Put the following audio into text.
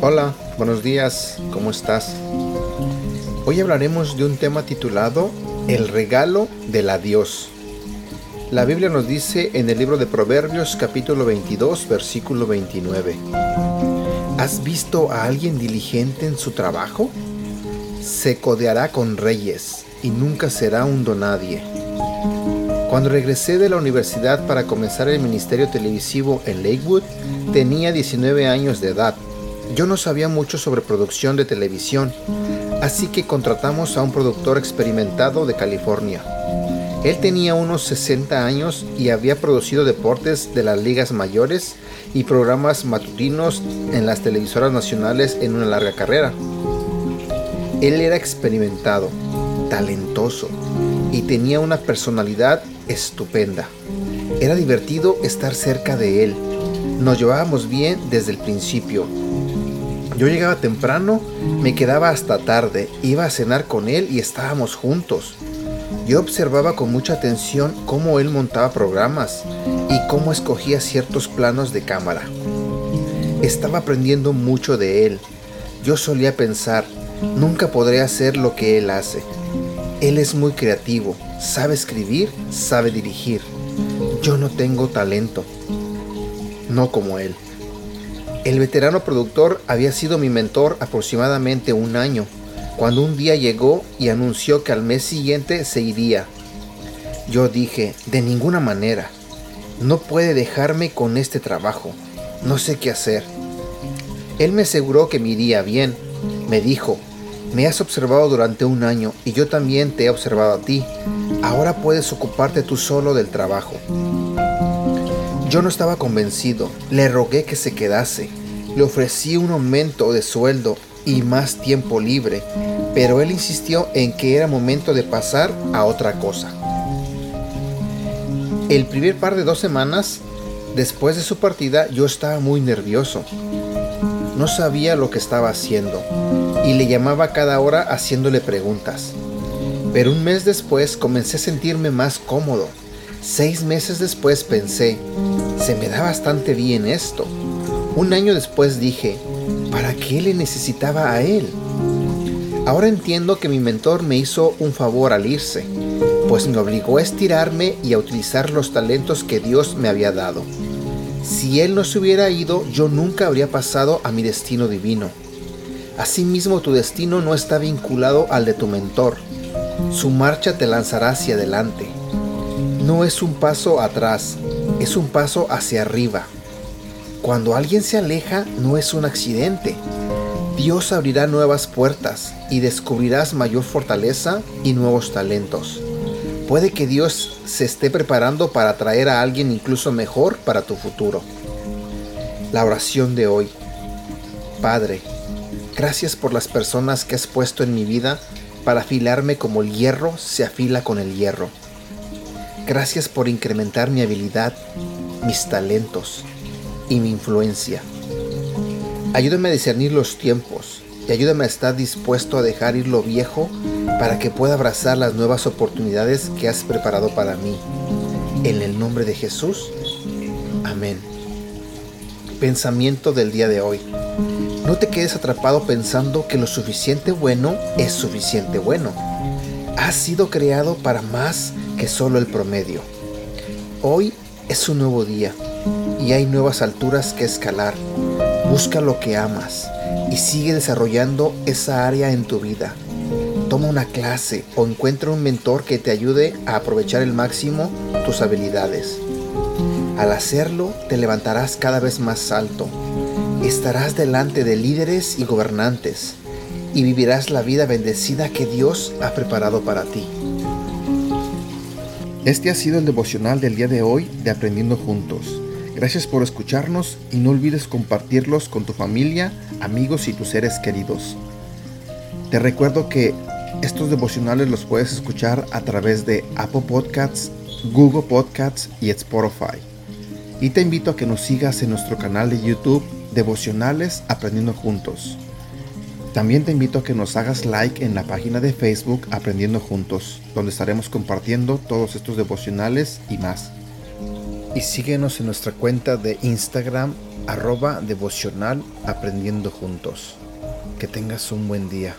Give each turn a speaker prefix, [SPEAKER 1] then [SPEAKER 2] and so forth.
[SPEAKER 1] Hola, buenos días, ¿cómo estás? Hoy hablaremos de un tema titulado El regalo del adiós. La Biblia nos dice en el libro de Proverbios capítulo 22 versículo 29. ¿Has visto a alguien diligente en su trabajo? Se codeará con reyes y nunca será un donadie. Cuando regresé de la universidad para comenzar el ministerio televisivo en Lakewood, tenía 19 años de edad yo no sabía mucho sobre producción de televisión, así que contratamos a un productor experimentado de California. Él tenía unos 60 años y había producido deportes de las ligas mayores y programas matutinos en las televisoras nacionales en una larga carrera. Él era experimentado, talentoso y tenía una personalidad estupenda. Era divertido estar cerca de él. Nos llevábamos bien desde el principio yo llegaba temprano, me quedaba hasta tarde, iba a cenar con él y estábamos juntos. Yo observaba con mucha atención cómo él montaba programas y cómo escogía ciertos planos de cámara. Estaba aprendiendo mucho de él. Yo solía pensar, nunca podré hacer lo que él hace. Él es muy creativo, sabe escribir, sabe dirigir. Yo no tengo talento. No como él. El veterano productor había sido mi mentor aproximadamente un año, cuando un día llegó y anunció que al mes siguiente se iría. Yo dije, de ninguna manera, no puede dejarme con este trabajo, no sé qué hacer. Él me aseguró que me iría bien, me dijo, me has observado durante un año y yo también te he observado a ti, ahora puedes ocuparte tú solo del trabajo. Yo no estaba convencido, le rogué que se quedase, le ofrecí un aumento de sueldo y más tiempo libre, pero él insistió en que era momento de pasar a otra cosa. El primer par de dos semanas después de su partida yo estaba muy nervioso. No sabía lo que estaba haciendo y le llamaba cada hora haciéndole preguntas. Pero un mes después comencé a sentirme más cómodo Seis meses después pensé, se me da bastante bien esto. Un año después dije, ¿para qué le necesitaba a él? Ahora entiendo que mi mentor me hizo un favor al irse, pues me obligó a estirarme y a utilizar los talentos que Dios me había dado. Si él no se hubiera ido, yo nunca habría pasado a mi destino divino. Asimismo, tu destino no está vinculado al de tu mentor. Su marcha te lanzará hacia adelante no es un paso atrás, es un paso hacia arriba. Cuando alguien se aleja, no es un accidente. Dios abrirá nuevas puertas y descubrirás mayor fortaleza y nuevos talentos. Puede que Dios se esté preparando para traer a alguien incluso mejor para tu futuro. La oración de hoy. Padre, gracias por las personas que has puesto en mi vida para afilarme como el hierro se afila con el hierro. Gracias por incrementar mi habilidad, mis talentos y mi influencia. Ayúdame a discernir los tiempos y ayúdame a estar dispuesto a dejar ir lo viejo para que pueda abrazar las nuevas oportunidades que has preparado para mí. En el nombre de Jesús. Amén. Pensamiento del día de hoy. No te quedes atrapado pensando que lo suficiente bueno es suficiente bueno. Has sido creado para más que solo el promedio. Hoy es un nuevo día y hay nuevas alturas que escalar. Busca lo que amas y sigue desarrollando esa área en tu vida. Toma una clase o encuentra un mentor que te ayude a aprovechar el máximo tus habilidades. Al hacerlo, te levantarás cada vez más alto. Estarás delante de líderes y gobernantes y vivirás la vida bendecida que Dios ha preparado para ti. Este ha sido el devocional del día de hoy de Aprendiendo Juntos. Gracias por escucharnos y no olvides compartirlos con tu familia, amigos y tus seres queridos. Te recuerdo que estos devocionales los puedes escuchar a través de Apple Podcasts, Google Podcasts y Spotify. Y te invito a que nos sigas en nuestro canal de YouTube Devocionales Aprendiendo Juntos. También te invito a que nos hagas like en la página de Facebook Aprendiendo Juntos, donde estaremos compartiendo todos estos devocionales y más. Y síguenos en nuestra cuenta de Instagram arroba devocional aprendiendo juntos. Que tengas un buen día.